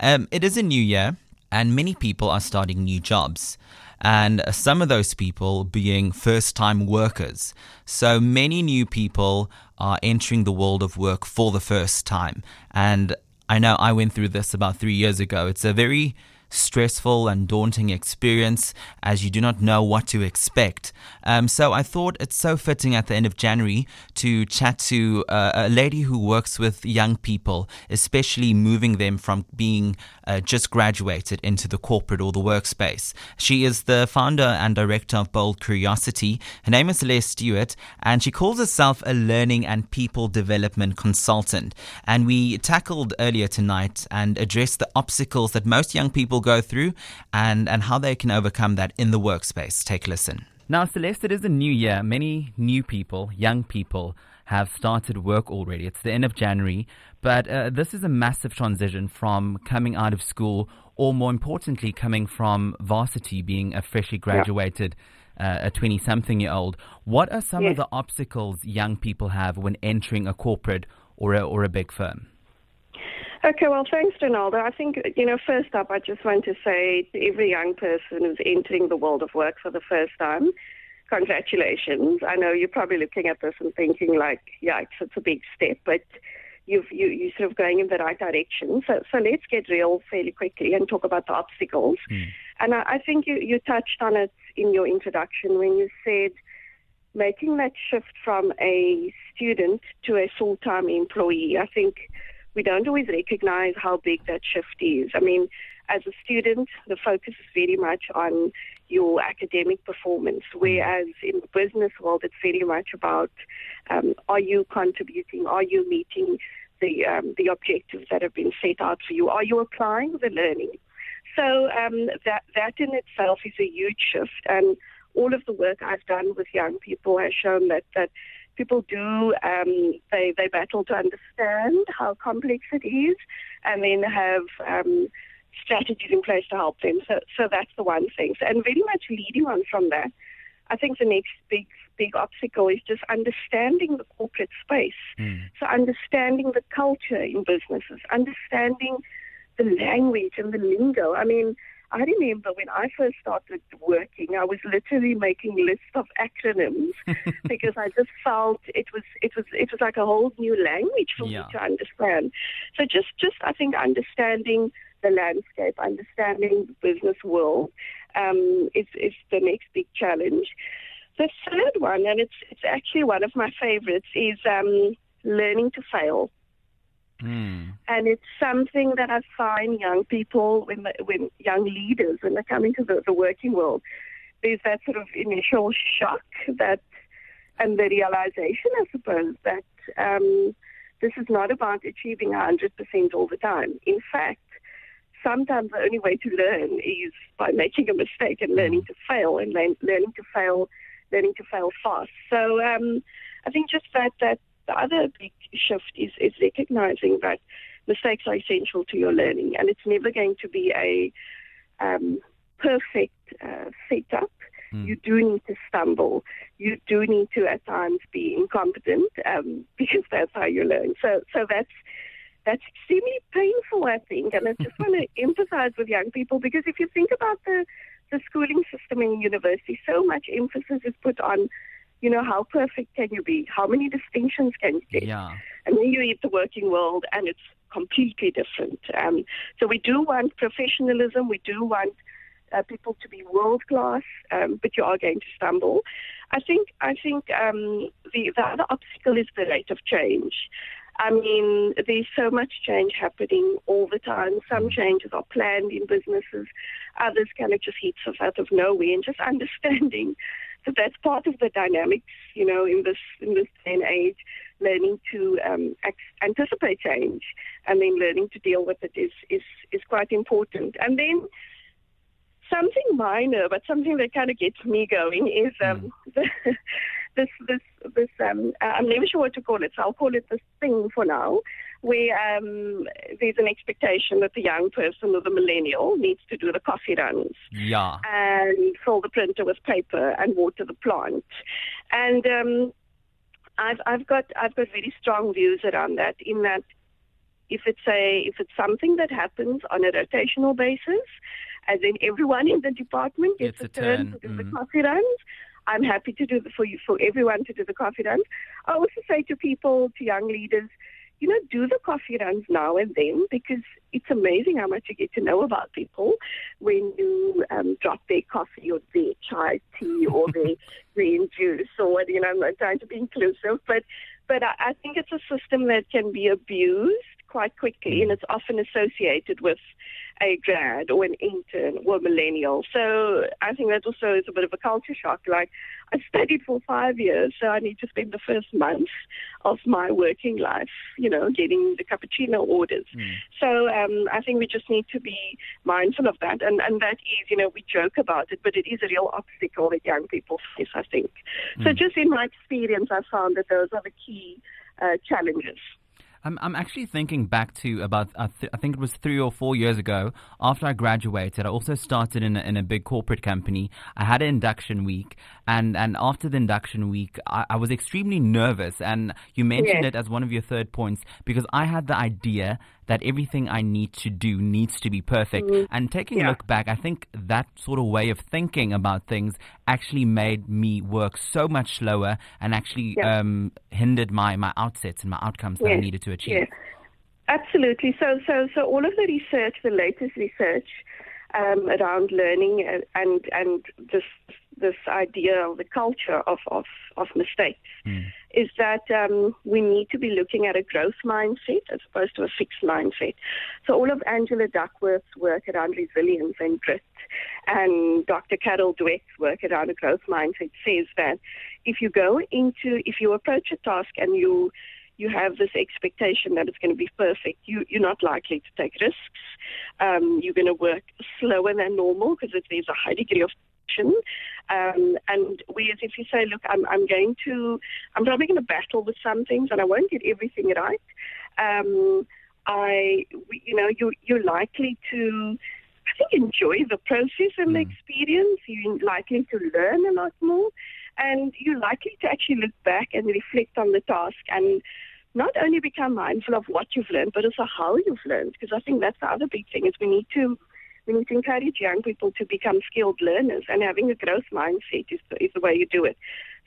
Um, it is a new year, and many people are starting new jobs. And some of those people being first time workers. So many new people are entering the world of work for the first time. And I know I went through this about three years ago. It's a very stressful and daunting experience as you do not know what to expect. Um, so I thought it's so fitting at the end of January to chat to uh, a lady who works with young people, especially moving them from being uh, just graduated into the corporate or the workspace. She is the founder and director of Bold Curiosity. Her name is Celeste Stewart, and she calls herself a learning and people development consultant. And we tackled earlier tonight and addressed the obstacles that most young people people go through and, and how they can overcome that in the workspace. Take a listen. Now, Celeste, it is a new year. Many new people, young people, have started work already. It's the end of January, but uh, this is a massive transition from coming out of school, or more importantly, coming from varsity, being a freshly graduated. Yeah. Uh, a 20 something year old. What are some yes. of the obstacles young people have when entering a corporate or a, or a big firm? Okay, well, thanks, Renaldo. I think, you know, first up, I just want to say to every young person who's entering the world of work for the first time, congratulations. I know you're probably looking at this and thinking, like, yeah, it's, it's a big step, but you've, you, you're sort of going in the right direction. So, so let's get real fairly quickly and talk about the obstacles. Mm. And I, I think you, you touched on it in your introduction when you said making that shift from a student to a full time employee. I think we don't always recognize how big that shift is. I mean, as a student, the focus is very much on your academic performance, whereas in the business world, it's very much about um, are you contributing, are you meeting the um, the objectives that have been set out for you, are you applying the learning. So um, that that in itself is a huge shift, and all of the work I've done with young people has shown that that people do um, they they battle to understand how complex it is, and then have um, strategies in place to help them. So so that's the one thing. So, and very much leading on from that, I think the next big big obstacle is just understanding the corporate space. Mm. So understanding the culture in businesses, understanding the language and the lingo. I mean I remember when I first started working, I was literally making lists of acronyms because I just felt it was it was it was like a whole new language for yeah. me to understand. So just just I think understanding the landscape, understanding the business world um, is is the next big challenge. The third one, and it's it's actually one of my favorites, is um, learning to fail. Mm. And it's something that I find young people, when, when young leaders, when they come into the, the working world, there's that sort of initial shock that, and the realization, I suppose, that um, this is not about achieving 100% all the time. In fact, sometimes the only way to learn is by making a mistake and learning to fail and learning to fail, learning to fail fast. So um, I think just that that the other big shift is, is recognizing that mistakes are essential to your learning, and it's never going to be a um, perfect uh, setup. Mm. You do need to stumble. You do need to at times be incompetent um, because that's how you learn. So, so that's that's extremely painful, I think, and I just want to emphasize with young people because if you think about the the schooling system in university, so much emphasis is put on you know, how perfect can you be? How many distinctions can you get? Yeah. And then you hit the working world and it's completely different. Um, so we do want professionalism. We do want uh, people to be world class, um, but you are going to stumble. I think I think um, the, the other obstacle is the rate of change. I mean, there's so much change happening all the time. Some mm. changes are planned in businesses, others kind of just hit us out of nowhere, and just understanding so that's part of the dynamics, you know, in this in this day and age, learning to um, anticipate change and then learning to deal with it is is is quite important. And then something minor, but something that kind of gets me going is um, mm. this this this um, I'm never sure what to call it, so I'll call it this thing for now where um, there's an expectation that the young person or the millennial needs to do the coffee runs. Yeah. And fill the printer with paper and water the plant. And um, I've, I've got I've got very strong views around that. In that, if it's a if it's something that happens on a rotational basis, as in everyone in the department gets it's a, turn, turn. to do Mm. the coffee runs. I'm happy to do the, for you for everyone to do the coffee runs. I also say to people, to young leaders, you know, do the coffee runs now and then? Because it's amazing how much you get to know about people when you um, drop their coffee or their chai tea or their green juice or what, you know, I'm not trying to be inclusive, but but I, I think it's a system that can be abused quite quickly and it's often associated with a grad or an intern or a millennial. So I think that also is a bit of a culture shock. Like I studied for five years, so I need to spend the first month of my working life, you know, getting the cappuccino orders. So um, I think we just need to be mindful of that, and and that is, you know, we joke about it, but it is a real obstacle that young people face. I think. So just in my experience, I found that those are the key uh, challenges. I'm, I'm actually thinking back to about, I, th- I think it was three or four years ago. After I graduated, I also started in a, in a big corporate company. I had an induction week, and, and after the induction week, I, I was extremely nervous. And you mentioned Yes. it as one of your third points because I had the idea that everything I need to do needs to be perfect. And taking a look back, I think that sort of way of thinking about things actually made me work so much slower and actually Yeah. um, hindered my, my outsets and my outcomes that I needed to achieve. Yes, absolutely. So, so, so all of the research, the latest research um, around learning and and, and this this idea of the culture of of, of mistakes is that um, we need to be looking at a growth mindset as opposed to a fixed mindset. So all of Angela Duckworth's work around resilience and grit and Dr. Carol Dweck's work around a growth mindset says that if you go into, if you approach a task and you you have this expectation that it's going to be perfect, you, you're not likely to take risks. Um, you're going to work slower than normal because there's a high degree of. Um, and whereas if you say, look, I'm, I'm going to, I'm probably going to battle with some things and I won't get everything right. Um, I, we- you know, you, you're likely to, I think, enjoy the process and the experience. You're likely to learn a lot more. And you're likely to actually look back and reflect on the task and not only become mindful of what you've learned, but also how you've learned. Because I think that's the other big thing is we need to we need to encourage young people to become skilled learners, and having a growth mindset is the, is the way you do it.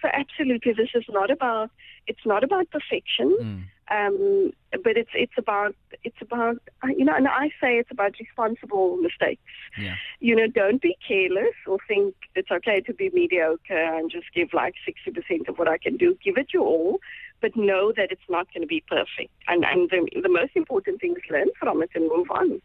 So absolutely, this is not about it's not about perfection, um, but it's it's about it's about you know, and I say it's about responsible mistakes. Yeah. You know, don't be careless or think it's okay to be mediocre and just give like sixty percent of what I can do. Give it your all, but know that it's not going to be perfect. And and the, the most important thing is learn from it and move on.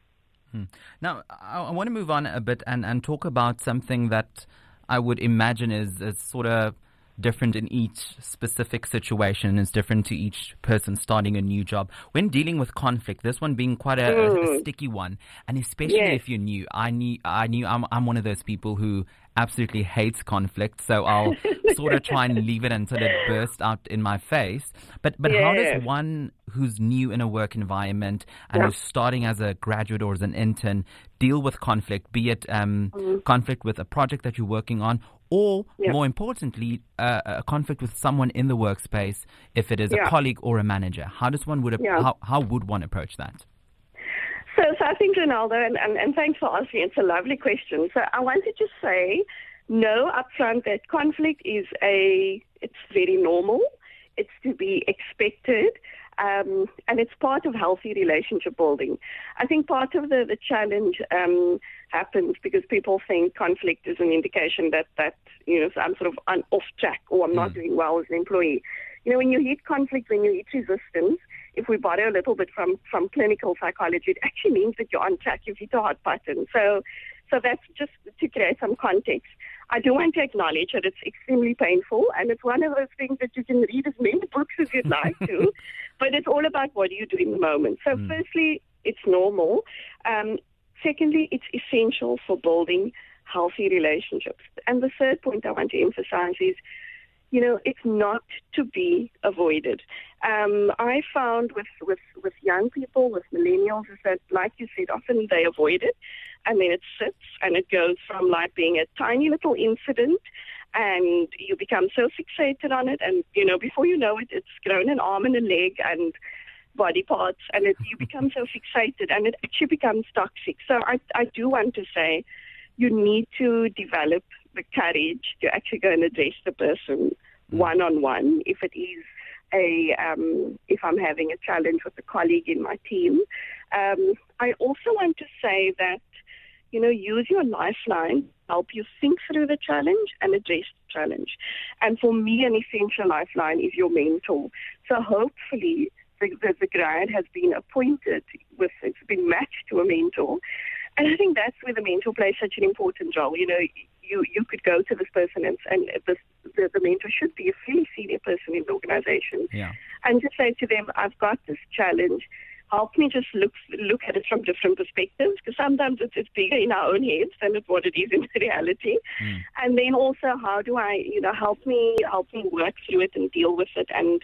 Hmm. Now, I, I want to move on a bit and, and talk about something that I would imagine is, is sort of different in each specific situation, is different to each person starting a new job. When dealing with conflict, this one being quite a, a- a sticky one, and especially Yes. if you're new, I knew, I knew I'm, I'm one of those people who absolutely hates conflict, so I'll sort of try and leave it until it bursts out in my face. But but how does one who's new in a work environment and Yeah. who's starting as a graduate or as an intern deal with conflict, be it um, conflict with a project that you're working on, or. Yeah. more importantly, uh, a conflict with someone in the workspace, if it is a colleague or a manager. How does one would ap- Yeah. how, how would one approach that? So, so I think, Renaldo, and, and, and thanks for asking. It's a lovely question. So I wanted to say, no, upfront that conflict is a, it's very normal. It's to be expected. Um, and it's part of healthy relationship building. I think part of the, the challenge um, happens because people think conflict is an indication that, that you know, I'm sort of on, off track or I'm not doing well as an employee. You know, when you hit conflict, when you hit resistance, if we borrow a little bit from, from clinical psychology, it actually means that you're on track. You've hit a hot button. So, so that's just to create some context. I do want to acknowledge that it's extremely painful, and it's one of those things that you can read as many books as you'd like to, but it's all about what you do in the moment. So, firstly, it's normal. Um, secondly, it's essential for building healthy relationships. And the third point I want to emphasize is you know, it's not to be avoided. Um, I found with, with, with young people, with millennials, is that, like you said, often they avoid it and then it sits and it goes from like being a tiny little incident and you become so fixated on it and, you know, before you know it, it's grown an arm and a leg and body parts, and it, you become so fixated, and it actually becomes toxic. So I, I do want to say, you need to develop the courage to actually go and address the person one on one if it is a um, if I'm having a challenge with a colleague in my team. Um, I also want to say that you know use your lifeline help you think through the challenge and address the challenge. And for me, an essential lifeline is your mentor. So hopefully. The, the, the grad has been appointed with, it's been matched to a mentor. And I think that's where the mentor plays such an important role. You know, you, you could go to this person and, and this, the, the mentor should be a fairly senior person in the organization Yeah. and just say to them, I've got this challenge. Help me just look look at it from different perspectives because sometimes it's, it's bigger in our own heads than it's what it is in reality. And then also, how do I, you know, help me help me work through it and deal with it and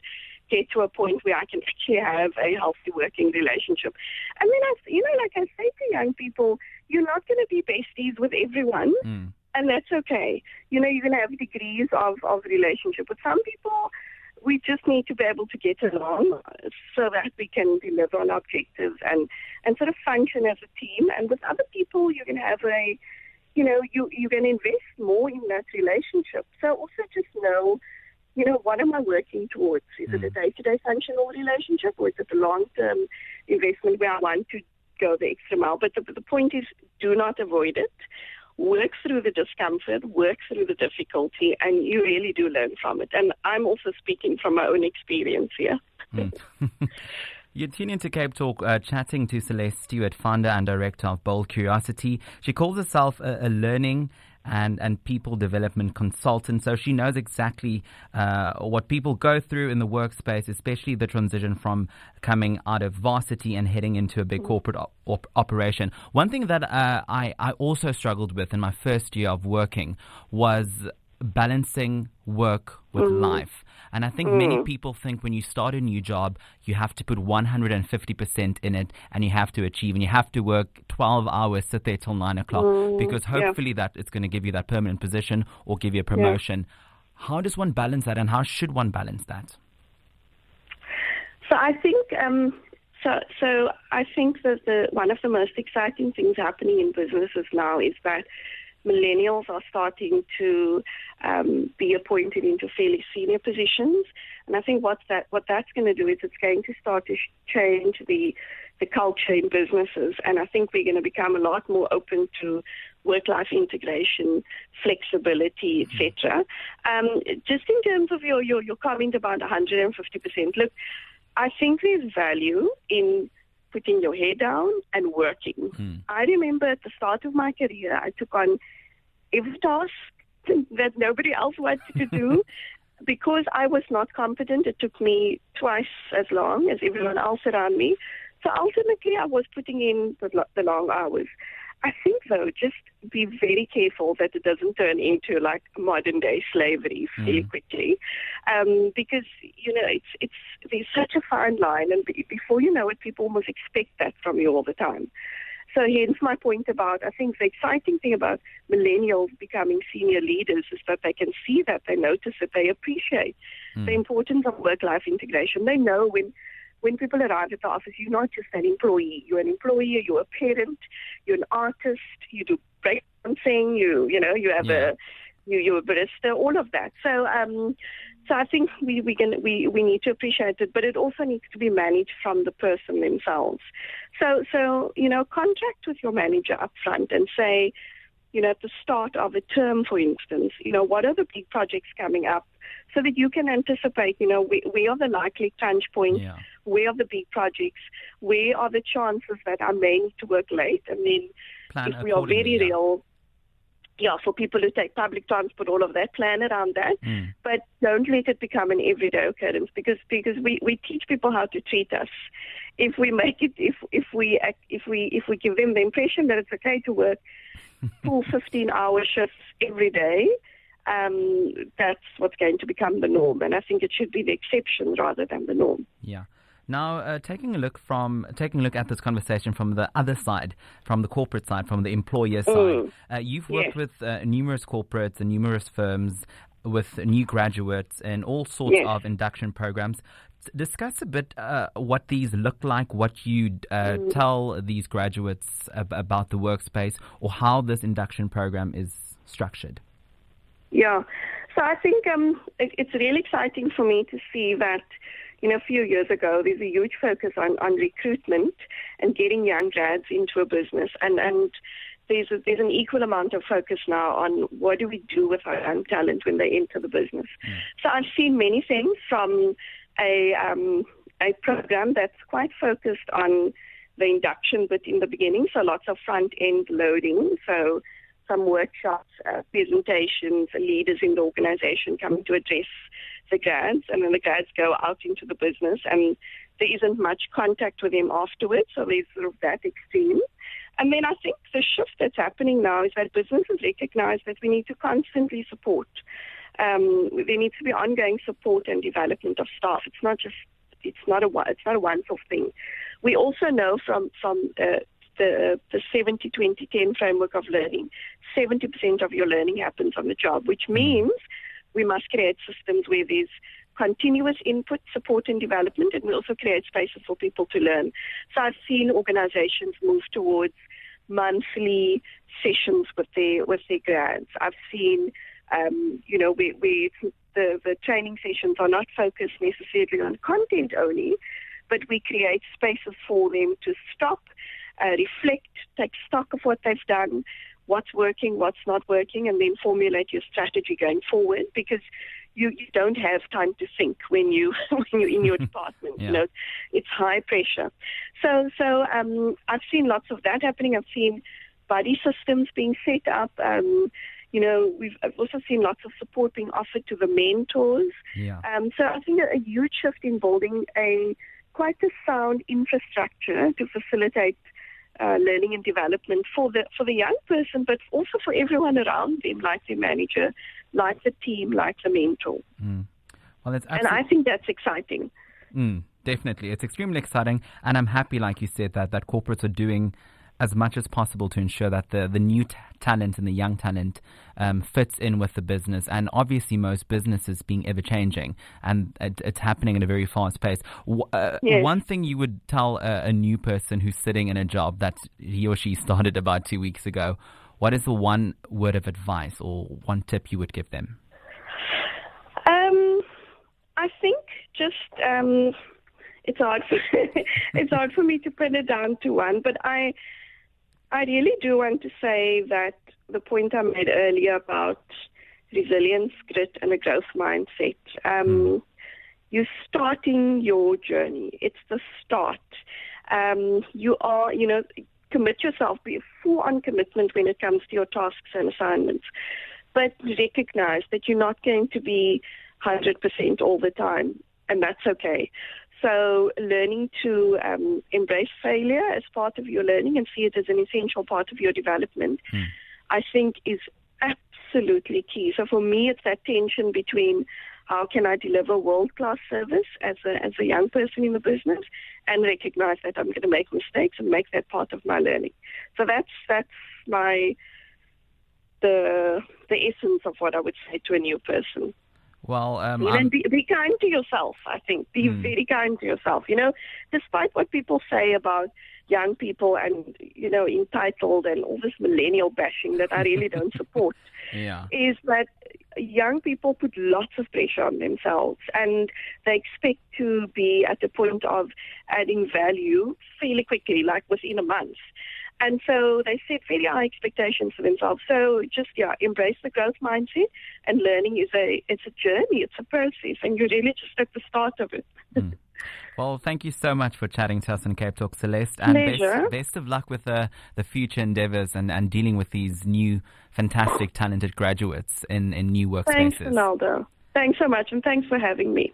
get to a point where I can actually have a healthy working relationship. And then I, you know, like I say to young people, you're not going to be besties with everyone Mm. And that's okay. You know, you're going to have degrees of, of relationship. With some people, we just need to be able to get along so that we can deliver on objectives and, and sort of function as a team. And with other people, you're going to have a, you know, you, you're going to invest more in that relationship. So also just know, you know, what am I working towards? Is it a mm. day-to-day functional relationship or is it a long-term investment where I want to go the extra mile? But the, the point is, do not avoid it work through the discomfort, work through the difficulty, and you really do learn from it. And I'm also speaking from my own experience here. You're tuning into Cape Talk, uh, chatting to Celeste Stewart, founder and director of Bold Curiosity. She calls herself a, a learning and, and people development consultant, so she knows exactly uh, what people go through in the workspace, especially the transition from coming out of varsity and heading into a big corporate op- op- operation. One thing that uh, I, I also struggled with in my first year of working was balancing work with mm-hmm. life. And I think mm-hmm. many people think when you start a new job, you have to put 150% in it and you have to achieve and you have to work 12 hours, sit there till 9 o'clock mm-hmm. because yeah. hopefully that it's going to give you that permanent position or give you a promotion. How does one balance that and how should one balance that? So I think um, so. So I think that the one of the most exciting things happening in businesses now is that millennials are starting to um, be appointed into fairly senior positions, and I think what that what that's going to do is it's going to start to change the the culture in businesses, and I think we're going to become a lot more open to work-life integration, flexibility, etc. Um, just in terms of your, your your comment about 150%, look, I think there's value in putting your head down and working. Hmm. I remember at the start of my career, I took on every task that nobody else wanted to do. because I was not competent, it took me twice as long as everyone else around me. So ultimately, I was putting in the, the long hours. I think, though, just be very careful that it doesn't turn into like modern day slavery fairly quickly, um, because you know it's it's there's such a fine line, and be, before you know it, people almost expect that from you all the time. So hence my point about I think the exciting thing about millennials becoming senior leaders is that they can see that, they notice it, they appreciate the importance of work-life integration. They know when when people arrive at the office, you're not just an employee. You're an employee. You're a parent. You're an artist. You do breakdancing. You you know you have Yeah. a you you're a barista. All of that. So um, so I think we we can we we need to appreciate it, but it also needs to be managed from the person themselves. So so you know contract with your manager up front and say. You know, at the start of a term, for instance, you know, what are the big projects coming up so that you can anticipate, you know, where, where are the likely crunch points, Yeah. where are the big projects, where are the chances that I may need to work late, and then Plan if we are very yeah. real, yeah, for people who take public transport, all of that, plan around that, Mm. but don't let it become an everyday occurrence because because we, we teach people how to treat us. If we make it, if if we if we if we give them the impression that it's okay to work full 15 hour shifts every day, um, that's what's going to become the norm. And I think it should be the exception rather than the norm. Yeah. Now, uh, taking a look from taking a look at this conversation from the other side, from the corporate side, from the employer side, uh, you've worked Yes. with uh, numerous corporates and numerous firms with new graduates and all sorts Yes. of induction programs. Discuss a bit uh, what these look like, what you uh, mm. tell these graduates ab- about the workspace, or how this induction program is structured. Yeah, so I think um, it, it's really exciting for me to see that. You know, a few years ago, there's a huge focus on, on recruitment and getting young grads into a business, and and there's a, there's an equal amount of focus now on what do we do with our young talent when they enter the business. Mm. So I've seen many things from a um, a program that's quite focused on the induction bit in the beginning, so lots of front end loading, so some workshops, uh, presentations, leaders in the organization coming to address the grads, and then the grads go out into the business, and there isn't much contact with them afterwards, so there's sort of that extreme. And then I think the shift that's happening now is that businesses recognize that we need to constantly support. Um, there needs to be ongoing support and development of staff. It's not just it's not a it's not a once-off thing. We also know from from uh, the the 70 20 10 framework of learning, 70% of your learning happens on the job, which mm. means we must create systems where there's continuous input, support, and development, and we also create spaces for people to learn. So I've seen organizations move towards monthly sessions with their with their grads. I've seen, um, you know, we we the the training sessions are not focused necessarily on content only, but we create spaces for them to stop, uh, reflect, take stock of what they've done, what's working, what's not working, and then formulate your strategy going forward because you, you don't have time to think when you when you're in your department. yeah. You know, it's high pressure. So so um, I've seen lots of that happening. I've seen buddy systems being set up. Um, you know, we've I've also seen lots of support being offered to the mentors. Yeah. Um, so I think a, a huge shift in building a quite a sound infrastructure to facilitate uh, learning and development for the for the young person, but also for everyone around them, like the manager, like the team, like the mentor. Mm. Well, it's and I think that's exciting. Mm, definitely, it's extremely exciting, and I'm happy, like you said, that that corporates are doing as much as possible to ensure that the, the new t- talent and the young talent um, fits in with the business. And obviously, most businesses being ever changing, and it, it's happening at a very fast pace. Uh, yes. One thing you would tell a, a new person who's sitting in a job that he or she started about two weeks ago what is the one word of advice or one tip you would give them? Um, I think just um, it's hard for it's hard for me to pin it down to one, but I I really do want to say that the point I made earlier about resilience, grit, and a growth mindset. Um, mm. You're starting your journey. It's the start. Um, you are, you know, commit yourself, be full on commitment when it comes to your tasks and assignments. But recognize that you're not going to be 100% all the time, and that's okay. So, learning to um, embrace failure as part of your learning and see it as an essential part of your development, hmm. I think is absolutely key. So, for me, it's that tension between how can I deliver world class service as a, as a young person in the business and recognize that I'm going to make mistakes and make that part of my learning. So that's, that's my, the, the essence of what I would say to a new person. Well, um, and be, be, kind to yourself. I think be mm. very kind to yourself. You know, despite what people say about young people and you know entitled and all this millennial bashing that I really don't support, yeah. is that young people put lots of pressure on themselves and they expect to be at the point of adding value fairly quickly, like within a month. And so they set very high expectations for themselves. So just yeah, embrace the growth mindset. And learning is a it's a journey, it's a process, and you're really just at the start of it. Mm. Well, thank you so much for chatting to us on Cape Talk, Celeste. And best, best, of luck with the, the future endeavors and, and dealing with these new, fantastic, talented graduates in, in new workspaces. Thanks, Renaldo. Thanks so much, and thanks for having me.